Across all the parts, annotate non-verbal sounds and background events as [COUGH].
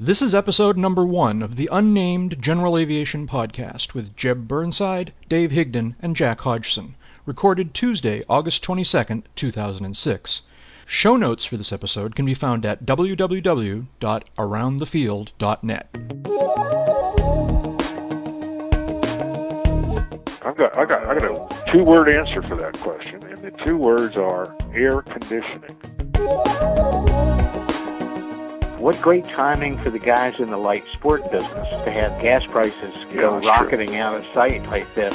This is episode number one of the unnamed General Aviation Podcast with Jeb Burnside, Dave Higdon, and Jack Hodgson, recorded Tuesday, August 22nd, 2006. Show notes for this episode can be found at www.aroundthefield.net. I've got, I got, I got a two-word answer for that question, and the two words are air conditioning. What great timing for the guys in the light sport business to have gas prices go that's rocketing out of sight like this.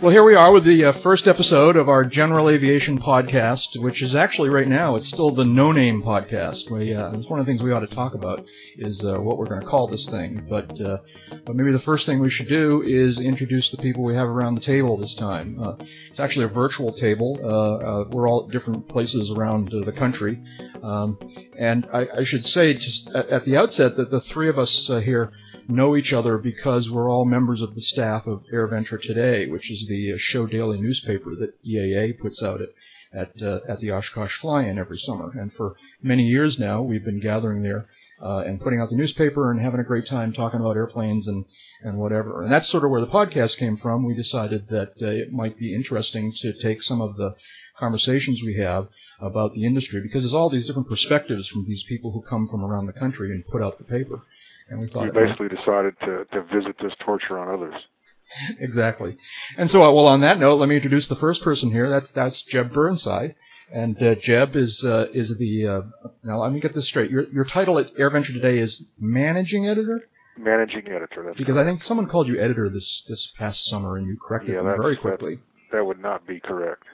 Well, here we are with the uh, first episode of our General Aviation Podcast, which is actually right now, it's still the No Name Podcast. We, uh, it's one of the things we ought to talk about is uh, what we're going to call this thing. But, uh, but maybe the first thing we should do is introduce the people we have around the table this time. Uh, it's actually a virtual table. Uh, we're all at different places around the country. Um, and I, I should say just at, at the outset that the three of us here know each other because we're all members of the staff of AirVenture Today, which is the uh, show daily newspaper that EAA puts out at at, uh, at the Oshkosh Fly-In every summer. And for many years now, we've been gathering there uh, and putting out the newspaper and having a great time talking about airplanes and and whatever. And that's sort of where the podcast came from. We decided that uh, it might be interesting to take some of the conversations we have about the industry because there's all these different perspectives from these people who come from around the country and put out the paper. And we thought might- basically decided to, to visit this torture on others. [LAUGHS] exactly. And so, uh, well, on that note, let me introduce the first person here. That's that's Jeb Burnside, and uh, Jeb is uh, is the uh, now let me get this straight. Your your title at AirVenture today is managing editor Managing editor. That's because I think someone called you editor this this past summer, and you corrected Yeah, me very quickly. that would not be correct.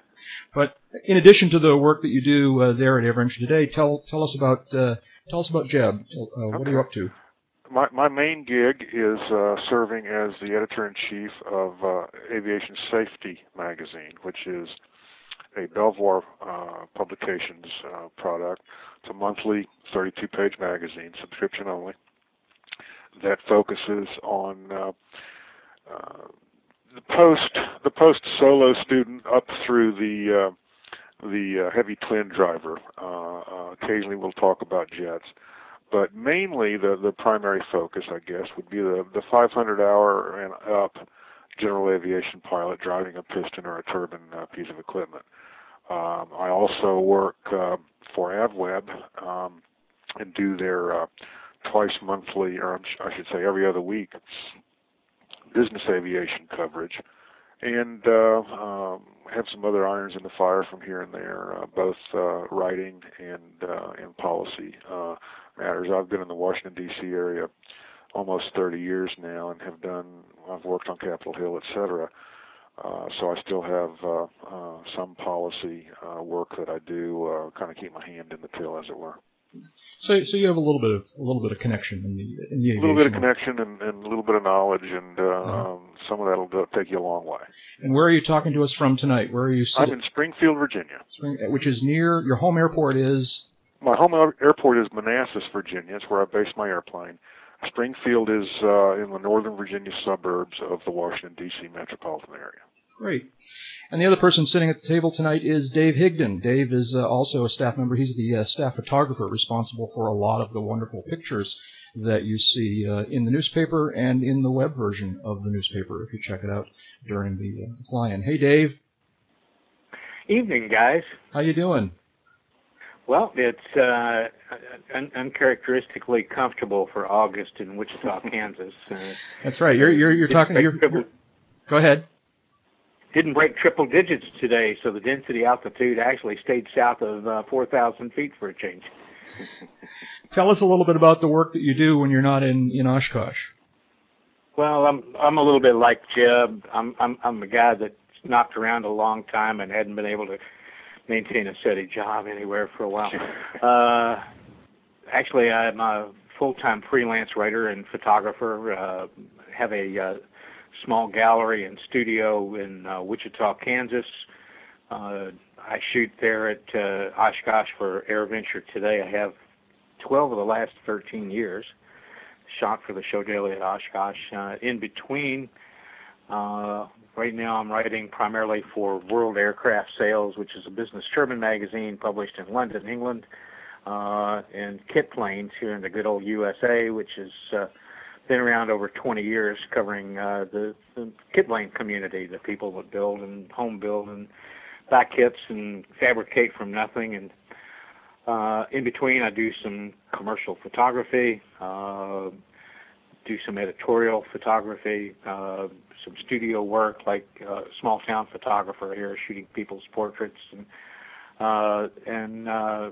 But in addition to the work that you do uh, there at AirVenture today, tell tell us about uh, tell us about Jeb. Uh, What are you up to? My my main gig is uh, serving as the editor in chief of uh, Aviation Safety magazine, which is a Belvoir uh, Publications uh, product. It's a monthly 32-page magazine, subscription only, that focuses on uh, uh, the post the post solo student up through the uh, the uh, heavy twin driver. Uh, uh, occasionally, we'll talk about jets but mainly the the primary focus, I guess, would be the the 500 hour and up general aviation pilot driving a piston or a turbine uh, piece of equipment. Um, I also work uh, for AvWeb um, and do their uh, twice monthly, or I should say every other week, business aviation coverage, and uh, um, have some other irons in the fire from here and there, uh, both uh, writing and uh, and policy. Matters. I've been in the Washington D.C. area almost 30 years now, and have done. I've worked on Capitol Hill, etc. Uh, so I still have uh, uh, some policy uh, work that I do, uh, kind of keep my hand in the till, as it were. So so you have a little bit of a little bit of connection in the in the A little bit of connection and, and a little bit of knowledge, and uh, Uh-huh. um, some of that'll take you a long way. And where are you talking to us from tonight? Where are you I'm in Springfield, Virginia. Spring- Which is near your home airport is My home airport is Manassas, Virginia. It's where I base my airplane. Springfield is uh, in the northern Virginia suburbs of the Washington D.C. metropolitan area. great. And the other person sitting at the table tonight is Dave Higdon. Dave is uh, also a staff member. He's the uh, staff photographer responsible for a lot of the wonderful pictures that you see uh, in the newspaper and in the web version of the newspaper if you check it out during the uh, fly-in. Hey, Dave, Evening, guys. how you doing? Well, it's uh, un- uncharacteristically comfortable for August in Wichita, [LAUGHS] Kansas. Uh, That's right. You're you're, you're talking. You're, you're, go ahead. didn't break triple digits today, so the density altitude actually stayed south of uh, 4,000 feet for a change. [LAUGHS] Tell us a little bit about the work that you do when you're not in in Oshkosh. Well, I'm I'm a little bit like Jeb. I'm I'm I'm a guy that's knocked around a long time and hadn't been able to maintain a steady job anywhere for a while. Uh, actually, I'm a full-time freelance writer and photographer. Uh, have a uh, small gallery and studio in uh, Wichita, Kansas. Uh, I shoot there at uh, Oshkosh for AirVenture today. I have 12 of the last 13 years shot for the show daily at Oshkosh. Uh, in between, uh, right now I'm writing primarily for World Aircraft Sales, which is a business turbine magazine published in London, England, uh, and Kit Planes here in the good old USA, which has uh, been around over 20 years, covering uh, the, the kit plane community, the people that build and home build and back kits and fabricate from nothing. And uh, in between, I do some commercial photography. Uh, do some editorial photography, uh, some studio work, like uh, small town photographer here, shooting people's portraits, and uh, and uh,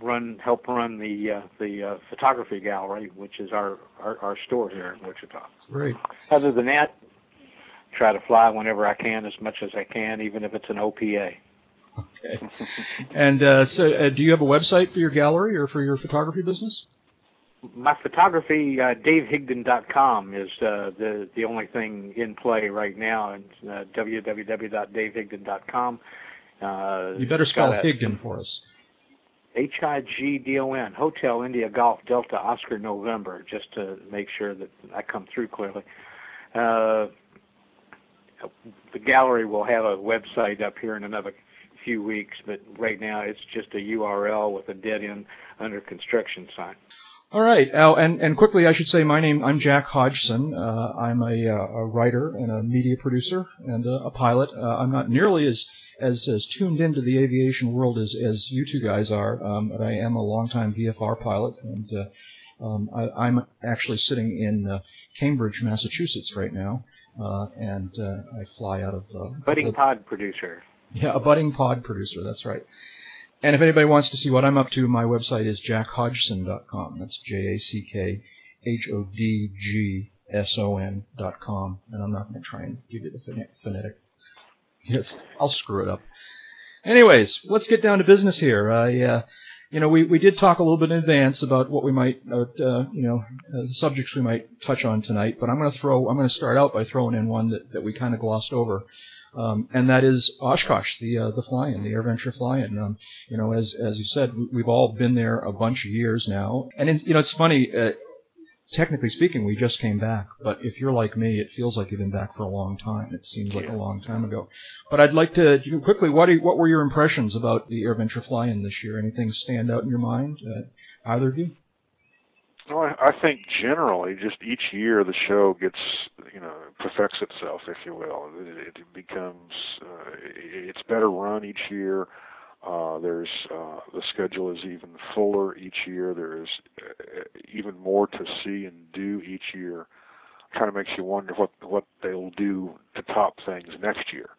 run help run the uh, the uh, photography gallery, which is our, our our store here in Wichita. Great. Other than that, try to fly whenever I can, as much as I can, even if it's an OPA. Okay. and uh, so, uh, do you have a website for your gallery or for your photography business? My photography, uh, DaveHigdon.com is uh, the the only thing in play right now, and uh, www.davehigdon.com. Uh, you better spell Higdon for us. H I G D O N, Hotel India Golf Delta Oscar November, just to make sure that I come through clearly. Uh, the gallery will have a website up here in another few weeks, but right now it's just a URL with a dead end under construction sign. All right, uh, and and quickly, I should say my name. I'm Jack Hodgson. Uh, I'm a, uh, a, writer and a media producer and a, a pilot. Uh, I'm not nearly as, as as tuned into the aviation world as as you two guys are, um, but I am a longtime VFR pilot, and uh, um, I, am actually sitting in uh, Cambridge, Massachusetts, right now, and I fly out of budding the, pod producer. Yeah, a budding pod producer. That's right. And if anybody wants to see what I'm up to, my website is jackhodgson.com. That's J-A-C-K-H-O-D-G-S-O-N dot com. And I'm not going to try and give you the phonetic. Yes, I'll screw it up. Anyways, let's get down to business here. I, uh, you know, we, we did talk a little bit in advance about what we might, uh, uh, you know, uh, the subjects we might touch on tonight, but I'm going to throw, I'm going to start out by throwing in one that, that we kind of glossed over. Um, and that is Oshkosh, the uh, the fly-in, the AirVenture fly-in. Um, you know, as as you said, we've all been there a bunch of years now, and in, you know, it's funny. Uh, technically speaking, we just came back, but if you're like me, it feels like you've been back for a long time. It seems like yeah. a long time ago. But I'd like to quickly. What are, what were your impressions about the AirVenture fly-in this year? Anything stand out in your mind? Uh, either of you? Well, I think generally, just each year the show gets, you know, perfects itself, if you will. It, it becomes, uh, it's better run each year. Uh, there's uh, the schedule is even fuller each year. There's uh, even more to see and do each year. Kind of makes you wonder what what they'll do to top things next year.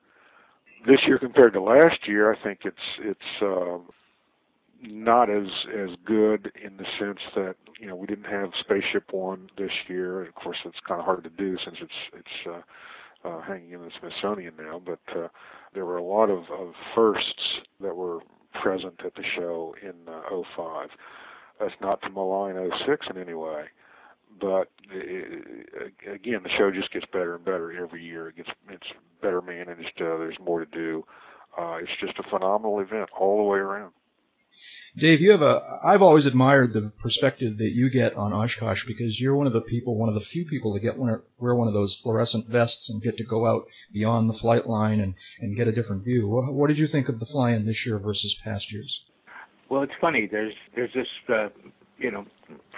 This year compared to last year, I think it's it's. Uh, not as as good in the sense that you know we didn't have Spaceship One this year. Of course, it's kind of hard to do since it's it's uh, uh, hanging in the Smithsonian now. But uh, there were a lot of, of firsts that were present at the show in uh, 05. That's not to malign 06 in any way, but it, again, the show just gets better and better every year. It gets it's better managed. Uh, there's more to do. Uh, it's just a phenomenal event all the way around. Dave, you have a. I've always admired the perspective that you get on Oshkosh because you're one of the people, one of the few people that get one, wear one of those fluorescent vests and get to go out beyond the flight line and, and get a different view. What, what did you think of the fly-in this year versus past years? Well, it's funny. There's there's this uh, you know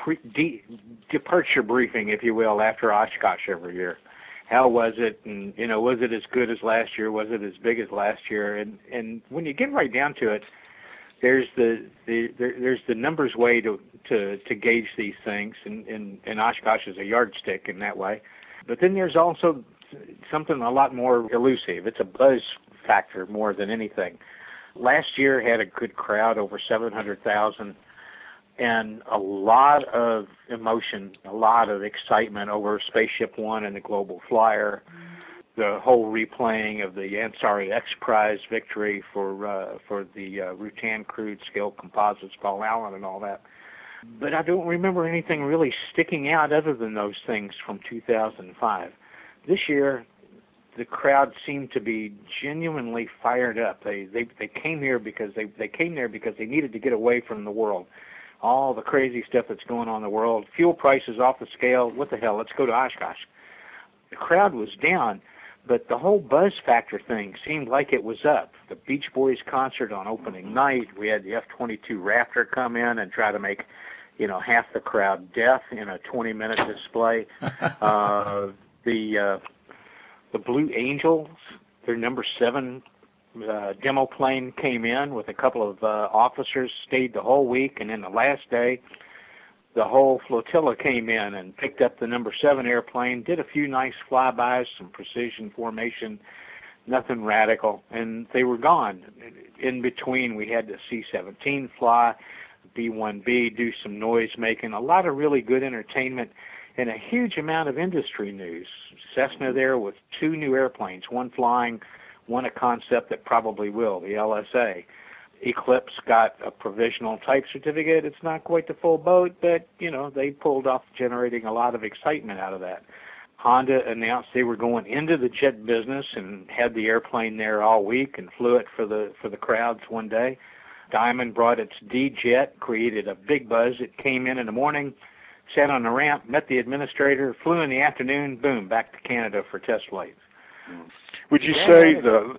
pre, de, departure briefing, if you will, after Oshkosh every year. How was it? And you know, was it as good as last year? Was it as big as last year? And and when you get right down to it there's the, the there, there's the numbers way to to to gauge these things, and, and and Oshkosh is a yardstick in that way. But then there's also something a lot more elusive. It's a buzz factor more than anything. Last year had a good crowd, over 700,000, and a lot of emotion, a lot of excitement over Spaceship One and the Global Flyer. Mm-hmm the whole replaying of the Ansari X Prize victory for uh, for the uh, Rutan crew Scaled Composites, Paul Allen, and all that. But I don't remember anything really sticking out other than those things from 2005. This year, the crowd seemed to be genuinely fired up. They they they came here because they they came there because they needed to get away from the world, all the crazy stuff that's going on in the world. Fuel prices off the scale. What the hell? Let's go to Oshkosh. The crowd was down but the whole buzz factor thing seemed like it was up. The Beach Boys concert on opening night, we had the F-22 Raptor come in and try to make, you know, half the crowd deaf in a 20-minute display. [LAUGHS] uh, the uh, the Blue Angels, their number seven uh, demo plane came in with a couple of uh, officers, stayed the whole week, and then the last day, the whole flotilla came in and picked up the number seven airplane, did a few nice flybys, some precision formation, nothing radical, and they were gone. In between, we had the C-17 fly, B-1B do some noise making, a lot of really good entertainment, and a huge amount of industry news. Cessna there with two new airplanes, one flying, one a concept that probably will, the LSA. Eclipse got a provisional type certificate. It's not quite the full boat, but you know they pulled off generating a lot of excitement out of that. Honda announced they were going into the jet business and had the airplane there all week and flew it for the for the crowds one day. Diamond brought its D jet, created a big buzz. It came in in the morning, sat on the ramp, met the administrator, flew in the afternoon, boom, back to Canada for test flights. Would you yeah, say the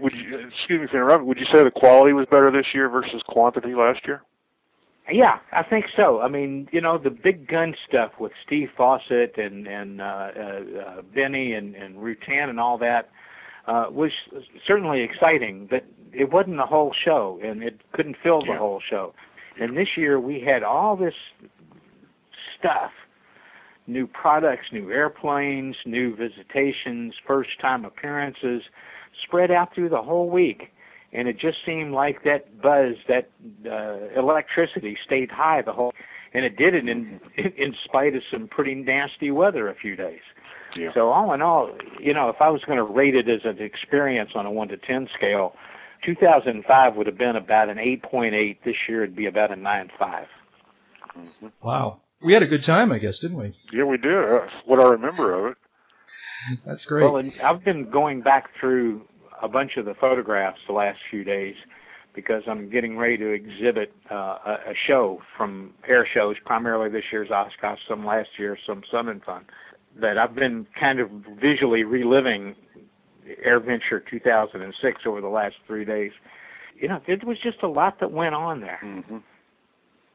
would you excuse me for interrupting? Would you say the quality was better this year versus quantity last year? Yeah, I think so. I mean, you know, the big gun stuff with Steve Fossett and and uh, uh, uh, Binnie and and Rutan and all that uh, was certainly exciting, but it wasn't the whole show, and it couldn't fill the yeah. whole show. And this year we had all this stuff new products, new airplanes, new visitations, first time appearances spread out through the whole week. And it just seemed like that buzz, that uh, electricity stayed high the whole, and it did it in [LAUGHS] in spite of some pretty nasty weather a few days. Yeah. So all in all, you know, if I was going to rate it as an experience on a one to ten scale, 2005 would have been about an 8.8. This year it'd be about a 9.5. Mm-hmm. Wow we had a good time, I guess, didn't we? Yeah, we did. That's what I remember of it. [LAUGHS] That's great. Well, I've been going back through a bunch of the photographs the last few days because I'm getting ready to exhibit uh, a, a show from air shows, primarily this year's Oshkosh, some last year, some Sun and Fun, that I've been kind of visually reliving AirVenture 2006 over the last three days. You know, it was just a lot that went on there. Mm-hmm.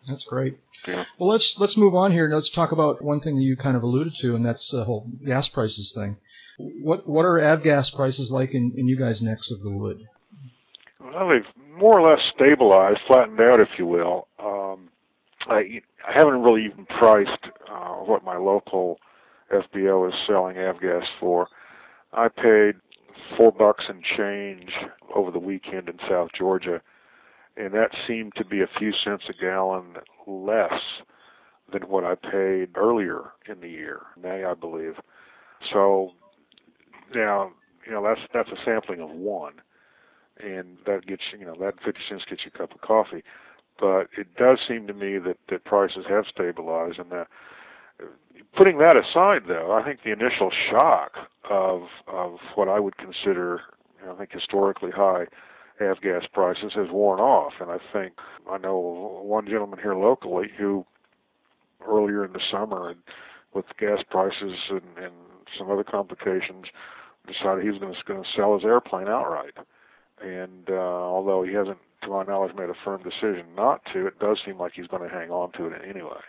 That's great. Yeah. Well, let's let's move on here. Let's talk about one thing that you kind of alluded to, and that's the whole gas prices thing. What what are avgas prices like in, in you guys' necks of the wood? Well, they've more or less stabilized, flattened out, if you will. Um, I, I haven't really even priced uh, what my local FBO is selling avgas for. I paid four bucks and change over the weekend in South Georgia and that seemed to be a few cents a gallon less than what I paid earlier in the year, May I believe. So now you know that's that's a sampling of one, and that gets you know that fifty cents gets you a cup of coffee. But it does seem to me that that prices have stabilized, and that putting that aside, though, I think the initial shock of of what I would consider, I think historically high avgas prices has worn off. And I think I know one gentleman here locally who earlier in the summer and with gas prices and, and some other complications decided he was going to, going to sell his airplane outright. And uh, although he hasn't, to my knowledge, made a firm decision not to, it does seem like he's going to hang on to it anyway.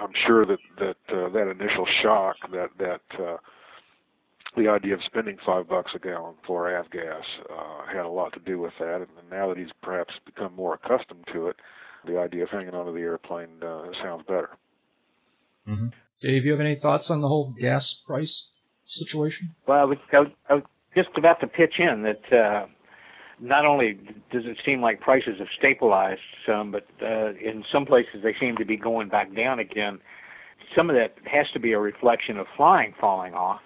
I'm sure that that uh, that initial shock, that that uh, the idea of spending five bucks a gallon for avgas uh, had a lot to do with that. And now that he's perhaps become more accustomed to it, the idea of hanging onto the airplane uh, sounds better. Mm-hmm. Dave, you have any thoughts on the whole gas price situation? Well, I was, I was, I was just about to pitch in that uh, not only does it seem like prices have stabilized some, but uh, in some places they seem to be going back down again. Some of that has to be a reflection of flying falling off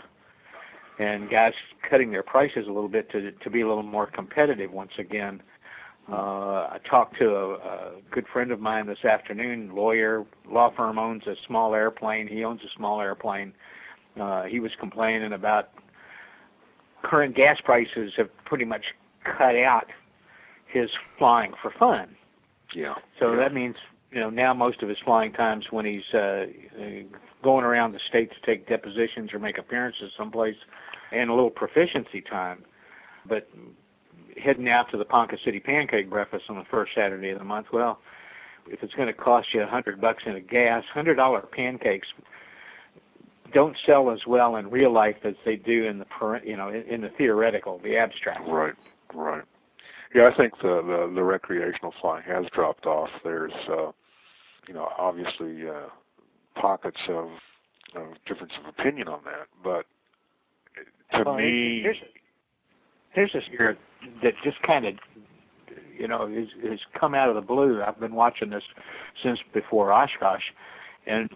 and guys cutting their prices a little bit to to be a little more competitive once again. Uh, I talked to a, a good friend of mine this afternoon, lawyer, law firm owns a small airplane. He owns a small airplane. Uh, he was complaining about current gas prices have pretty much cut out his flying for fun. Yeah. So yeah. that means you know now most of his flying times when he's uh, going around the state to take depositions or make appearances someplace and a little proficiency time. But heading out to the Ponca City Pancake Breakfast on the first Saturday of the month, well, if it's going to cost you a hundred bucks in a gas, hundred dollar pancakes don't sell as well in real life as they do in the you know in the theoretical, the abstract. Right, right. Yeah, I think the the, the recreational flying has dropped off. There's uh, you know obviously uh, pockets of, of difference of opinion on that, but to well, me, here's, here's this year that just kind of you know is has come out of the blue. I've been watching this since before Oshkosh, and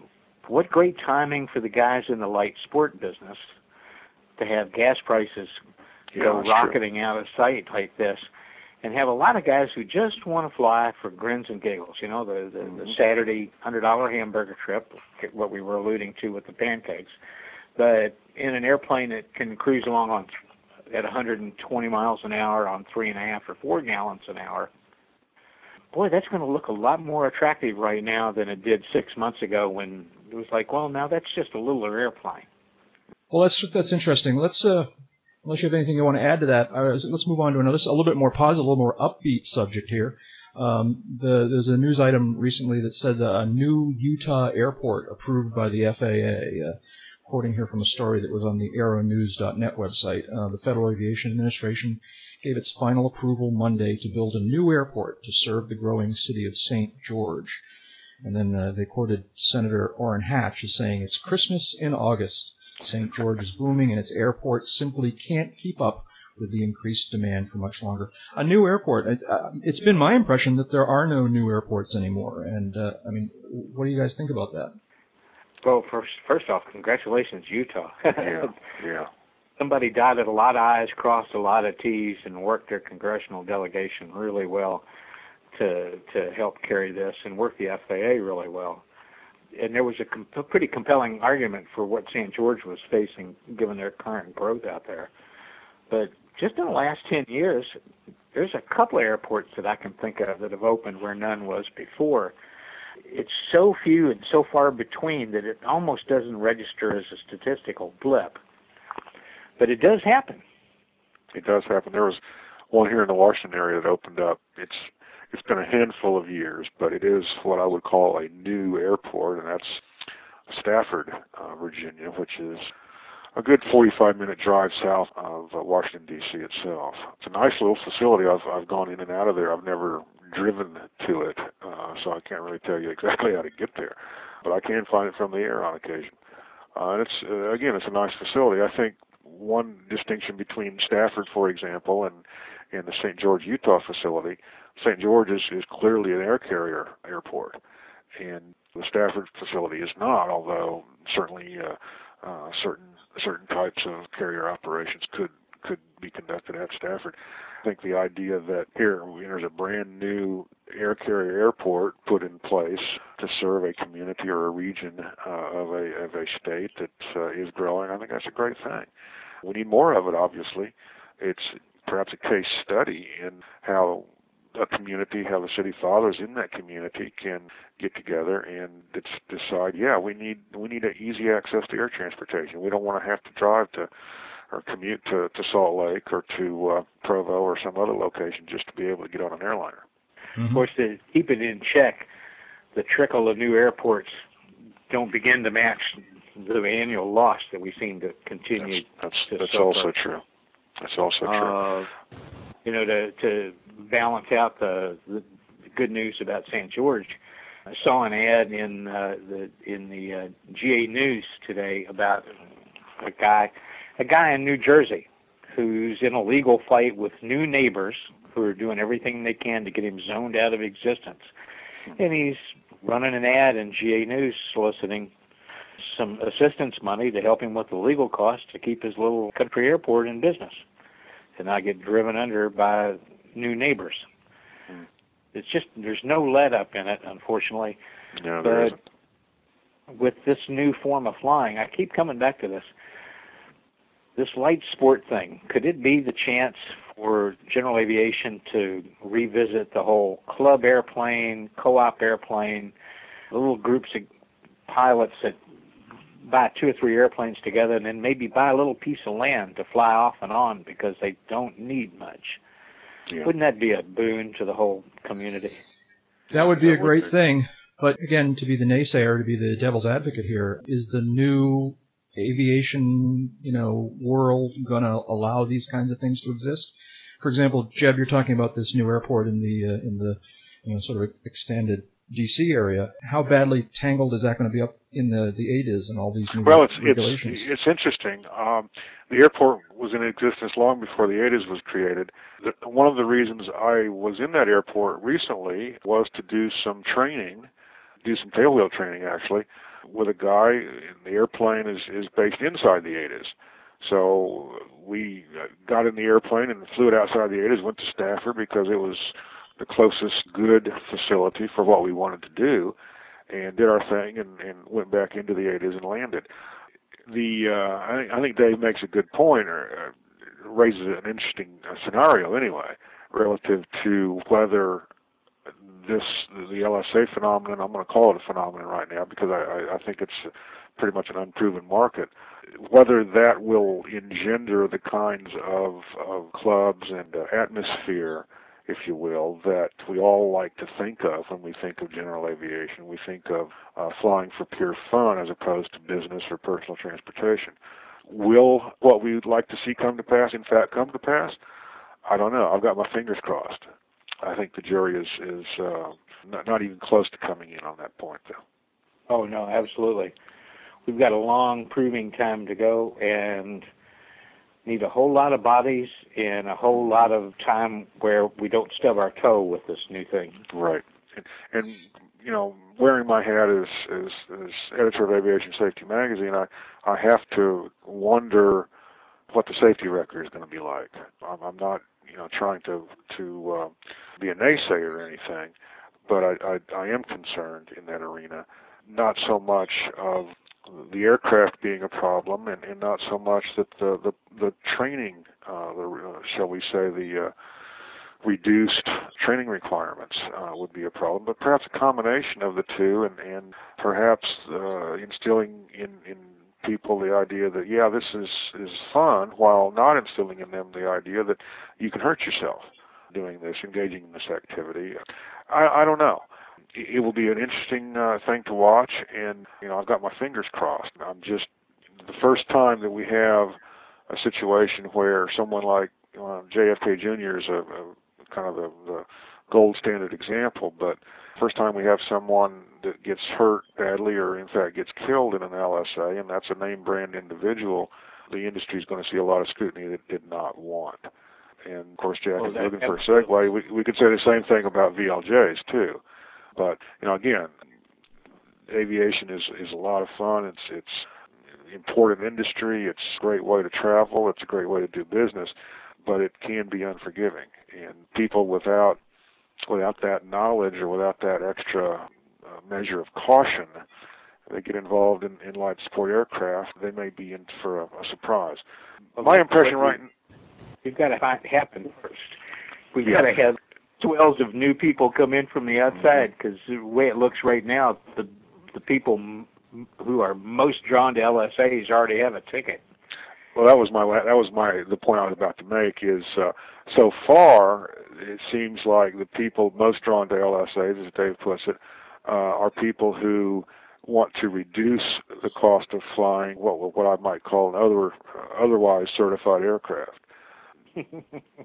what great timing for the guys in the light sport business to have gas prices yeah, go rocketing true. out of sight like this and have a lot of guys who just want to fly for grins and giggles. You know, the the, mm-hmm. the Saturday hundred dollar hamburger trip, what we were alluding to with the pancakes, but in an airplane that can cruise along on at 120 miles an hour on three and a half or four gallons an hour. Boy, that's going to look a lot more attractive right now than it did six months ago when it was like, well, now that's just a littler airplane. Well, that's that's interesting. Let's uh, unless you have anything you want to add to that, uh, let's move on to another, a little bit more positive, a little more upbeat subject here. Um, the, there's a news item recently that said a new Utah airport approved by the FAA. Uh, quoting here from a story that was on the aeronews.net website, uh, the Federal Aviation Administration gave its final approval Monday to build a new airport to serve the growing city of St. George. And then uh, they quoted Senator Orrin Hatch as saying, It's Christmas in August. St. George is booming and its airport simply can't keep up with the increased demand for much longer. A new airport. It, uh, it's been my impression that there are no new airports anymore. And uh, I mean, what do you guys think about that? Well, first, first off, congratulations, Utah. [LAUGHS] yeah, yeah. Somebody dotted a lot of I's, crossed a lot of T's, and worked their congressional delegation really well to to help carry this and work the FAA really well. And there was a com- pretty compelling argument for what St. George was facing, given their current growth out there. But just in the last 10 years, there's a couple of airports that I can think of that have opened where none was before. It's so few and so far between that it almost doesn't register as a statistical blip. But it does happen. It does happen. There was one here in the Washington area that opened up. It's it's been a handful of years, but it is what I would call a new airport, and that's Stafford, uh, Virginia, which is a good 45 minute drive south of uh, Washington D.C. itself. It's a nice little facility. I've I've gone in and out of there. I've never driven to it, uh, so I can't really tell you exactly how to get there, but I can find it from the air on occasion. Uh, and it's uh, again, it's a nice facility. I think one distinction between Stafford, for example, and and the St. George, Utah facility St. George is, is clearly an air carrier airport, and the Stafford facility is not. Although certainly uh, uh, certain certain types of carrier operations could could be conducted at Stafford. I think the idea that here there's a brand new air carrier airport put in place to serve a community or a region uh, of a of a state that uh, is growing. I think that's a great thing. We need more of it. Obviously, it's perhaps a case study in how a community, how the city fathers in that community can get together and decide, yeah, we need we need an easy access to air transportation. We don't want to have to drive to or commute to, to Salt Lake or to uh, Provo or some other location just to be able to get on an airliner. Mm-hmm. Of course, to keep it in check, the trickle of new airports don't begin to match the annual loss that we seem to continue. That's that's, to that's also true. That's also true. Uh, you know, to to balance out the, the good news about St. George, I saw an ad in uh, the in the uh, GA News today about a guy, a guy in New Jersey, who's in a legal fight with new neighbors who are doing everything they can to get him zoned out of existence, and he's running an ad in GA News soliciting some assistance money to help him with the legal costs to keep his little country airport in business and not get driven under by new neighbors. Hmm. It's just there's no let up in it, unfortunately. No, there but isn't. with this new form of flying, I keep coming back to this. This light sport thing, could it be the chance for general aviation to revisit the whole club airplane, co-op airplane, little groups of pilots that buy two or three airplanes together and then maybe buy a little piece of land to fly off and on because they don't need much. Yeah. Wouldn't that be a boon to the whole community? That would be a great thing. But again, to be the naysayer, to be the devil's advocate here, is the new aviation, you know, world going to allow these kinds of things to exist? For example, Jeb, you're talking about this new airport in the uh, in the you know sort of extended DC area. How badly tangled is that going to be up in the the ADIZ and all these new well, it's, regulations? It's, it's interesting. Um, the airport was in existence long before the ADIZ was created. The, one of the reasons I was in that airport recently was to do some training, do some tailwheel training actually, with a guy. The airplane is is based inside the ADIZ. So we got in the airplane and flew it outside the ADIZ, went to Stafford because it was the closest good facility for what we wanted to do, and did our thing and, and went back into the ADIZ and landed. The uh, I think I think Dave makes a good point or uh, raises an interesting uh, scenario anyway relative to whether this the LSA phenomenon. I'm going to call it a phenomenon right now because I, I, I think it's pretty much an unproven market. Whether that will engender the kinds of, of clubs and uh, atmosphere, if you will, that we all like to think of when we think of general aviation. We think of uh, flying for pure fun as opposed to business or personal transportation. Will what we'd like to see come to pass, in fact, come to pass? I don't know. I've got my fingers crossed. I think the jury is is uh, not, not even close to coming in on that point, though. Oh no, absolutely we've got a long proving time to go and need a whole lot of bodies and a whole lot of time where we don't stub our toe with this new thing. Right. And, and you know, wearing my hat as, as as editor of Aviation Safety magazine, I I have to wonder what the safety record is going to be like. I'm, I'm not you know trying to to uh, be a naysayer or anything, but I, I I am concerned in that arena. Not so much of the aircraft being a problem, and, and not so much that the the, the training, uh, the uh, shall we say the uh, reduced training requirements uh, would be a problem, but perhaps a combination of the two, and and perhaps uh, instilling in in people the idea that yeah, this is is fun, while not instilling in them the idea that you can hurt yourself doing this, engaging in this activity. I, I don't know it will be an interesting uh, thing to watch, and you know I've got my fingers crossed. I'm just the first time that we have a situation where someone like uh, JFK Jr. is a, a kind of the, the gold standard example, but first time we have someone that gets hurt badly or in fact gets killed in an LSA, and that's a name brand individual, the industry is going to see a lot of scrutiny that it did not want. And of course, Jack well, is looking for a segue. We, we could say the same thing about VLJs too. But you know, again, aviation is is a lot of fun. It's it's important industry. It's a great way to travel. It's a great way to do business, but it can be unforgiving. And people without without that knowledge or without that extra uh, measure of caution, they get involved in, in light sport aircraft, they may be in for a, a surprise. Well, My impression, right? You've got to happen first. We've yeah. got to have swells of new people come in from the outside because the way it looks right now, the the people m- who are most drawn to LSAs already have a ticket. Well, that was my that was my the point I was about to make is uh, so far it seems like the people most drawn to LSAs, as Dave puts it, uh, are people who want to reduce the cost of flying what what I might call an other otherwise certified aircraft.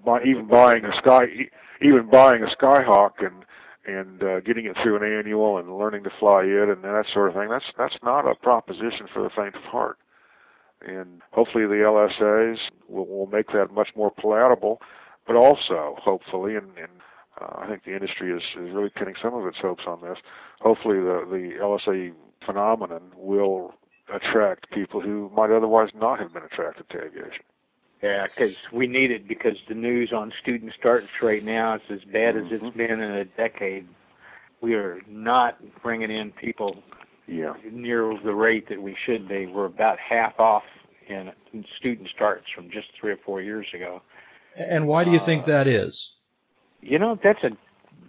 By even buying a sky even buying a Skyhawk and and uh, getting it through an annual and learning to fly it and that sort of thing. That's that's not a proposition for the faint of heart. And hopefully the LSAs will, will make that much more palatable, but also hopefully, and, and uh, I think the industry is, is really pinning some of its hopes on this. Hopefully the the LSA phenomenon will attract people who might otherwise not have been attracted to aviation. Yeah, because we need it because the news on student starts right now is as bad as it's mm-hmm. been in a decade. We are not bringing in people yeah. near the rate that we should be. We're about half off in, in student starts from just three or four years ago. And why do you uh, think that is? You know, that's a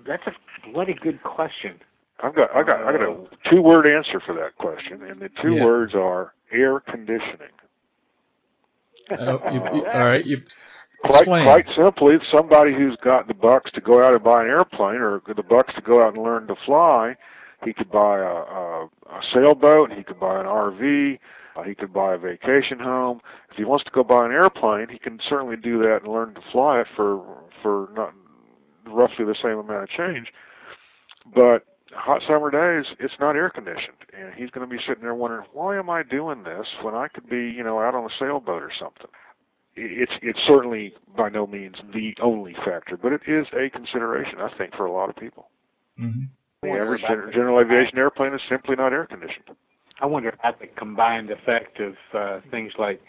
that's a bloody good question. I've got I got I got a two word answer for that question, and the two Yeah. words are air conditioning. Uh, you, you- [LAUGHS] all right, you Quite explain. quite simply, somebody who's got the bucks to go out and buy an airplane, or the bucks to go out and learn to fly, he could buy a, a, a sailboat, he could buy an RV, uh, he could buy a vacation home. If he wants to go buy an airplane, he can certainly do that and learn to fly it for for not roughly the same amount of change. But hot summer days, it's not air conditioned, and he's going to be sitting there wondering, why am I doing this when I could be, you know, out on a sailboat or something? It's it's certainly by no means the only factor, but it is a consideration, I think, for a lot of people. Mhm. The average gen- general aviation airplane is simply not air conditioned. I wonder about the combined effect of uh, things like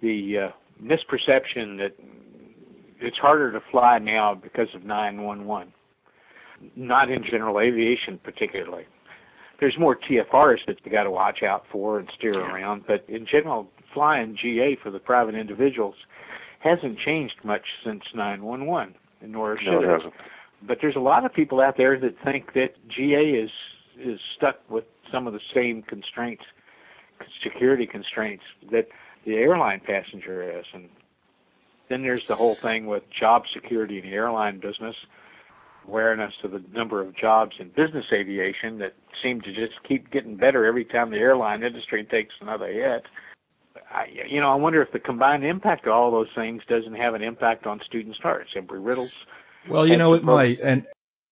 the uh, misperception that it's harder to fly now because of 911. Not in general aviation particularly. There's more TFRs that you got to watch out for and steer around, but in general, flying GA for the private individuals hasn't changed much since 911, nor should No, it hasn't. but there's a lot of people out there that think that GA is is stuck with some of the same constraints, security constraints that the airline passenger is, and then there's the whole thing with job security in the airline business, awareness of the number of jobs in business aviation that seem to just keep getting better every time the airline industry takes another hit. I, you know, I wonder if the combined impact of all those things doesn't have an impact on student starts. Embry Riddles Well, you know, it pro- might, and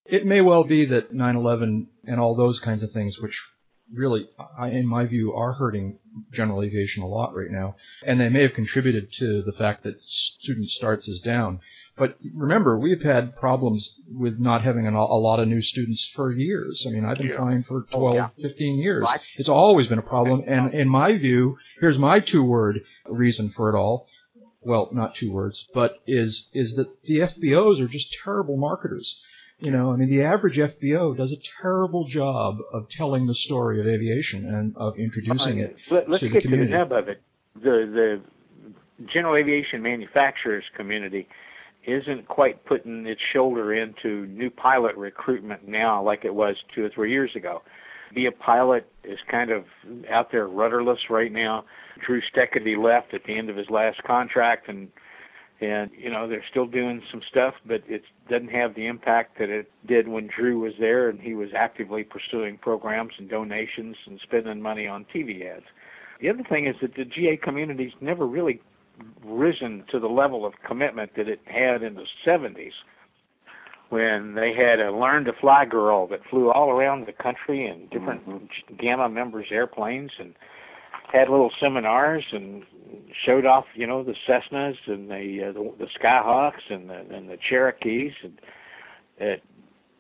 it may well be that 9/11 and all those kinds of things, which really, I, in my view, are hurting general aviation a lot right now, and they may have contributed to the fact that student starts is down. But remember, we've had problems with not having an, a lot of new students for years. I mean, I've been Yeah. flying for Oh, 12, yeah. 15 years. Right. It's always been a problem. And in my view, here's my two word reason for it all. Well, not two words, but is, is that the FBOs are just terrible marketers. You know, I mean, the average FBO does a terrible job of telling the story of aviation and of introducing it uh, Let, us to the get to the community. nub of it. The the general aviation manufacturers community isn't quite putting its shoulder into new pilot recruitment now like it was two or three years ago. Be a pilot is kind of out there rudderless right now. Drew Steketee left at the end of his last contract and and you know they're still doing some stuff but it doesn't have the impact that it did when Drew was there and he was actively pursuing programs and donations and spending money on TV ads. The other thing is that the GA community's never really risen to the level of commitment that it had in the 70s when they had a learn to fly girl that flew all around the country in different GAMA members airplanes and had little seminars and showed off you know the Cessnas and the uh, the, the Skyhawks and the and the Cherokees and at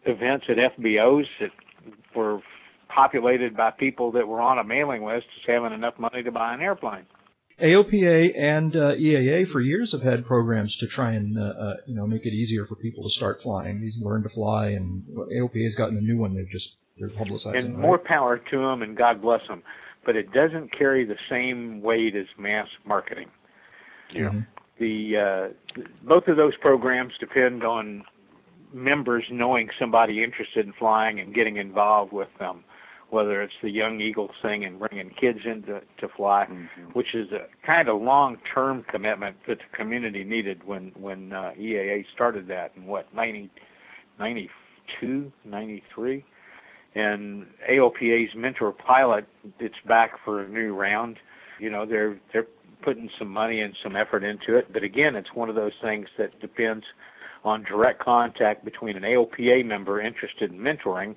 events at FBOs that were populated by people that were on a mailing list just having enough money to buy an airplane. AOPA and uh, EAA for years have had programs to try and uh, uh, you know make it easier for people to start flying. These learn to fly, and AOPA has gotten a new one. They're just they're publicizing. and right? more power to them and God bless them. But it doesn't carry the same weight as mass marketing. Yeah. Mhm. The uh, both of those programs depend on members knowing somebody interested in flying and getting involved with them. Whether it's the Young Eagles thing and bringing kids in to, fly, which is a kind of long-term commitment that the community needed when when uh, EAA started that in what 90, 92, 93 and AOPA's mentor pilot it's back for a new round. You know, they're they're putting some money and some effort into it, but again, it's one of those things that depends on direct contact between an AOPA member interested in mentoring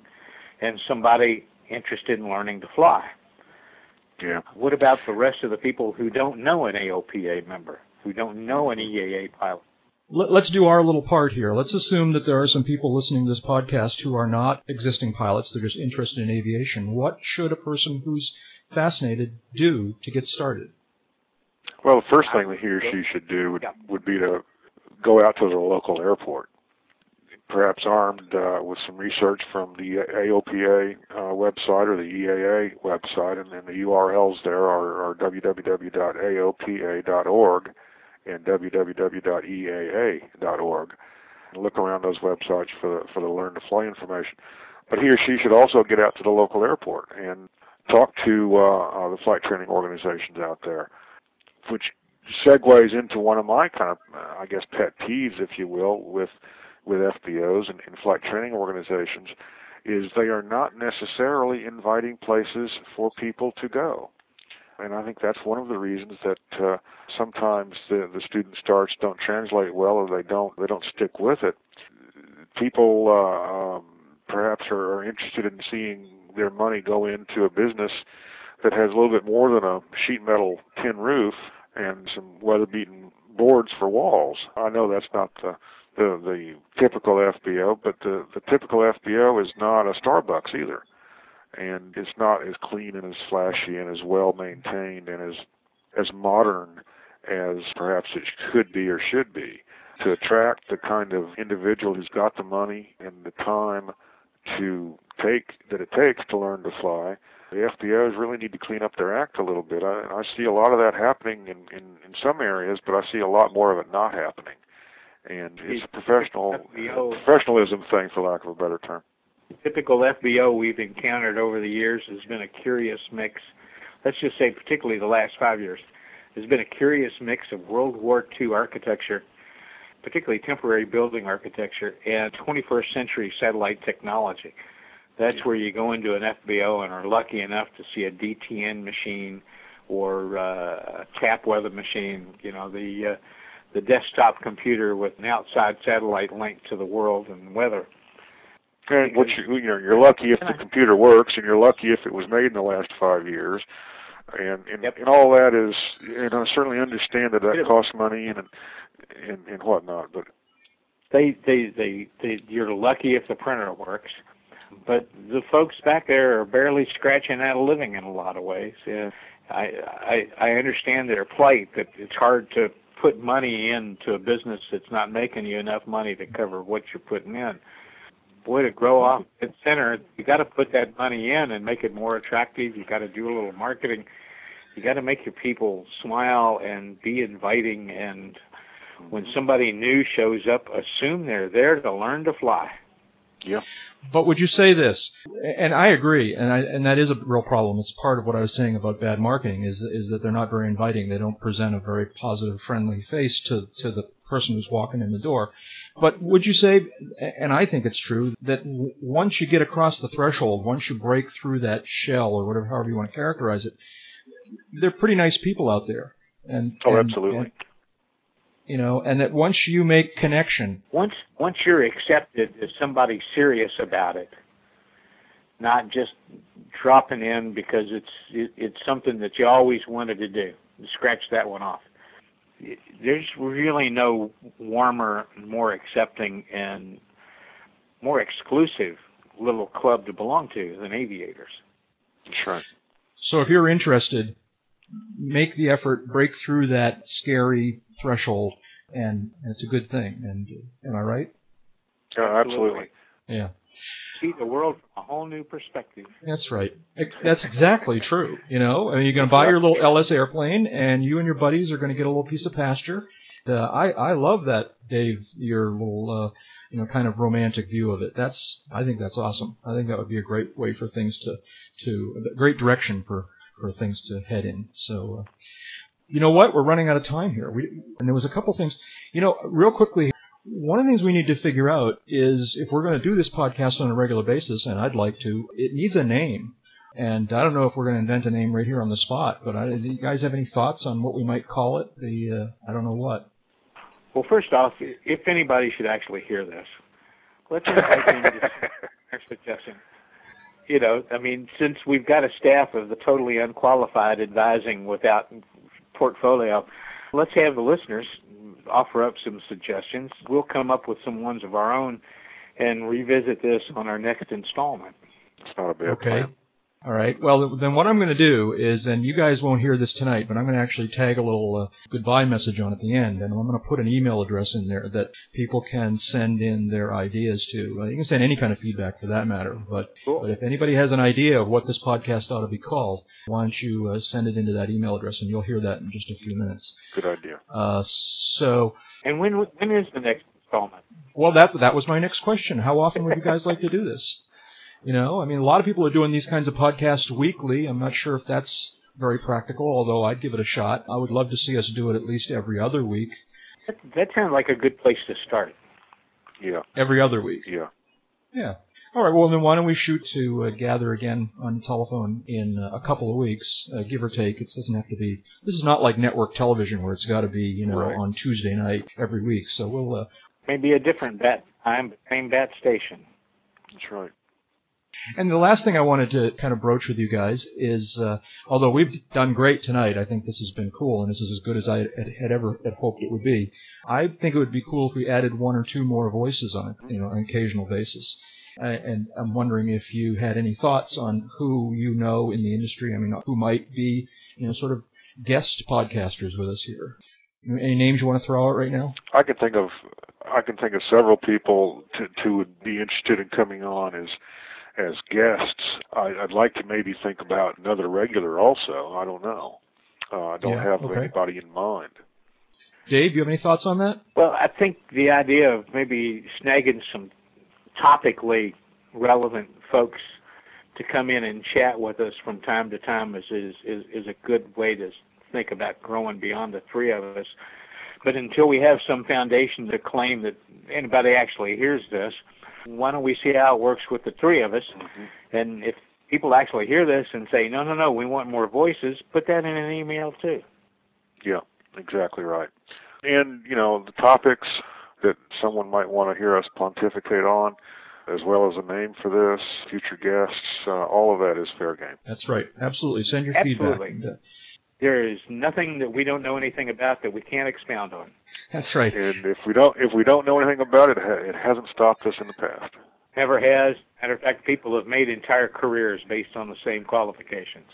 and somebody interested in learning to fly. Yeah. What about the rest of the people who don't know an AOPA member, who don't know an EAA pilot? Let, us do our little part here. Let's assume that there are some people listening to this podcast who are not existing pilots. They're just interested in aviation. What should a person who's fascinated do to get started? Well, the first thing that he or she should do would, would be to go out to the local airport, perhaps armed uh, with some research from the AOPA uh, website or the EAA website, and then the URLs there are, are www.aopa.org and www.eaa.org. And look around those websites for the, for the learn to fly information. But he or she should also get out to the local airport and talk to uh, uh, the flight training organizations out there, which segues into one of my kind of, uh, I guess, pet peeves, if you will, with with FBOs and, and flight training organizations, is they are not necessarily inviting places for people to go. And I think that's one of the reasons that uh, sometimes the, the student starts don't translate well, or they don't they don't stick with it. People uh, um, perhaps are, are interested in seeing their money go into a business that has a little bit more than a sheet metal tin roof and some weather-beaten boards for walls. I know that's not the the, the typical FBO, but the the typical FBO is not a Starbucks either and it's not as clean and as flashy and as well maintained and as as modern as perhaps it could be or should be to attract the kind of individual who's got the money and the time to take that it takes to learn to fly. The FBOs really need to clean up their act a little bit. I, I see a lot of that happening in, in, in some areas, but I see a lot more of it not happening. And it's a professional FBO. professionalism thing, for lack of a better term typical FBO we've encountered over the years has been a curious mix. Let's just say, particularly the last five years, has been a curious mix of World War II architecture, particularly temporary building architecture, and 21st century satellite technology. That's where you go into an FBO and are lucky enough to see a DTN machine or uh, a tap weather machine. You know the uh, the desktop computer with an outside satellite link to the world and weather. And what you, you know, you're lucky if the computer works, and you're lucky if it was made in the last five years, and and, yep. and all that is, and I certainly understand that that costs money and and and whatnot, but they they they, they you're lucky if the printer works, but the folks back there are barely scratching out a living in a lot of ways. Yeah, I I I understand their plight that it's hard to put money into a business that's not making you enough money to cover what you're putting in boy, to grow off mm-hmm. at center, you got to put that money in and make it more attractive. You got to do a little marketing. You got to make your people smile and be inviting. And when mm-hmm. somebody new shows up, assume they're there to learn to fly. Yeah. But would you say this? And I agree, and I, and that is a real problem. It's part of what I was saying about bad marketing is is that they're not very inviting. They don't present a very positive, friendly face to to the person who's walking in the door. But would you say, and I think it's true, that once you get across the threshold, once you break through that shell or whatever, however you want to characterize it, they're pretty nice people out there. And oh, and, absolutely. And, you know, and that once you make connection, once once you're accepted as somebody serious about it, not just dropping in because it's it, it's something that you always wanted to do. Scratch that one off there's really no warmer, more accepting, and more exclusive little club to belong to than aviators. Sure. So if you're interested, make the effort, break through that scary threshold, and, and it's a good thing. And am I right? Oh, absolutely. Yeah see the world from a whole new perspective. That's right. That's exactly true. You know, I mean, you're going to buy your little LS airplane, and you and your buddies are going to get a little piece of pasture. Uh, I I love that, Dave. Your little uh, you know kind of romantic view of it. That's I think that's awesome. I think that would be a great way for things to to a great direction for for things to head in. So. Uh, you know what? We're running out of time here. We, and there was a couple things. You know, real quickly, one of the things we need to figure out is if we're going to do this podcast on a regular basis, and I'd like to, it needs a name. And I don't know if we're going to invent a name right here on the spot, but I, do you guys have any thoughts on what we might call it? The uh, I don't know what. Well, first off, if anybody should actually hear this, let's invite [LAUGHS] our suggestion. You know, I mean, since we've got a staff of the totally unqualified advising without portfolio, let's have the listeners offer up some suggestions. We'll come up with some ones of our own and revisit this on our next installment. It's not a bad okay. plan. All right. Well, then what I'm going to do is, and you guys won't hear this tonight, but I'm going to actually tag a little uh, goodbye message on at the end, and I'm going to put an email address in there that people can send in their ideas to. Uh, you can send any kind of feedback for that matter, but cool. but if anybody has an idea of what this podcast ought to be called, why don't you uh, send it into that email address, and you'll hear that in just a few minutes. Good idea. Uh, so. And when when is the next installment? Well, that that was my next question. How often would you guys like to do this? You know, I mean, a lot of people are doing these kinds of podcasts weekly. I'm not sure if that's very practical, although I'd give it a shot. I would love to see us do it at least every other week. That, that sounds like a good place to start. Yeah. Every other week. Yeah. Yeah. All right. Well, then why don't we shoot to uh, gather again on telephone in uh, a couple of weeks, uh, give or take. It doesn't have to be. This is not like network television where it's got to be, you know, right. on Tuesday night every week. So we'll. Uh, Maybe a different bat time, same bat station. That's right. And the last thing I wanted to kind of broach with you guys is, uh, although we've done great tonight, I think this has been cool, and this is as good as I had, had ever had hoped it would be. I think it would be cool if we added one or two more voices on it, you know, on an occasional basis. Uh, and I'm wondering if you had any thoughts on who you know in the industry. I mean, who might be, you know, sort of guest podcasters with us here. Any names you want to throw out right now? I can think of I can think of several people to, to would be interested in coming on as as guests. I, I'd like to maybe think about another regular also. I don't know. Uh, I don't Yeah, have okay. anybody in mind. Dave, you have any thoughts on that? Well, I think the idea of maybe snagging some topically relevant folks to come in and chat with us from time to time is is is, is a good way to think about growing beyond the three of us. But until we have some foundation to claim that anybody actually hears this, why don't we see how it works with the three of us? And if people actually hear this and say, no, no, no, we want more voices, put that in an email too. Yeah, exactly right. And, you know, the topics that someone might want to hear us pontificate on, as well as a name for this, future guests, uh, all of that is fair game. That's right. Absolutely. Send your Absolutely. feedback. There is nothing that we don't know anything about that we can't expound on. That's right. And if we don't, if we don't know anything about it, it it hasn't stopped us in the past. Never has. Matter of fact, people have made entire careers based on the same qualifications.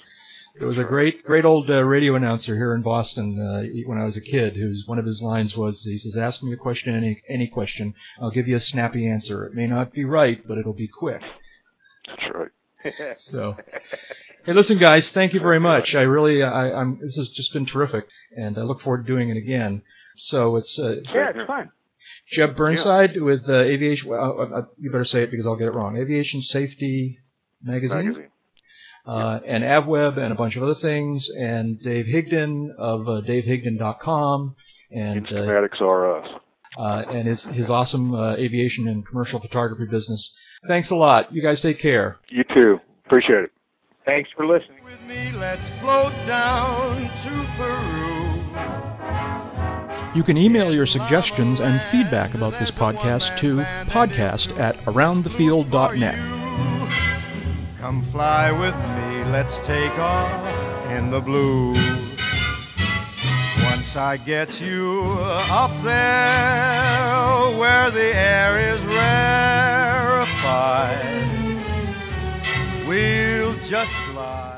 There was a great, great old uh, radio announcer here in Boston uh, when I was a kid. Whose one of his lines was, he says, "Ask me a question, any any question. I'll give you a snappy answer. It may not be right, but it'll be quick." That's right. So, hey, listen, guys, thank you very much. I really, I, I'm. This has just been terrific, and I look forward to doing it again. So it's uh, yeah, it's fun. Jeb Burnside with uh, Aviation. Well, uh, uh, you better say it because I'll get it wrong. Aviation Safety Magazine. Magazine. uh, and AvWeb and a bunch of other things, and Dave Higdon of uh, DaveHigdon.com, and uh, Schematics are us. uh, and his his awesome uh, aviation and commercial photography business. Thanks a lot. You guys take care. You too. Appreciate it. Thanks for listening. with me, let's float down to Peru. You can email your suggestions and feedback about this podcast to podcast at aroundthefield.net. Come fly with me, let's take off in the blue. Once I get you up there where the air is rarefied, we'll just fly.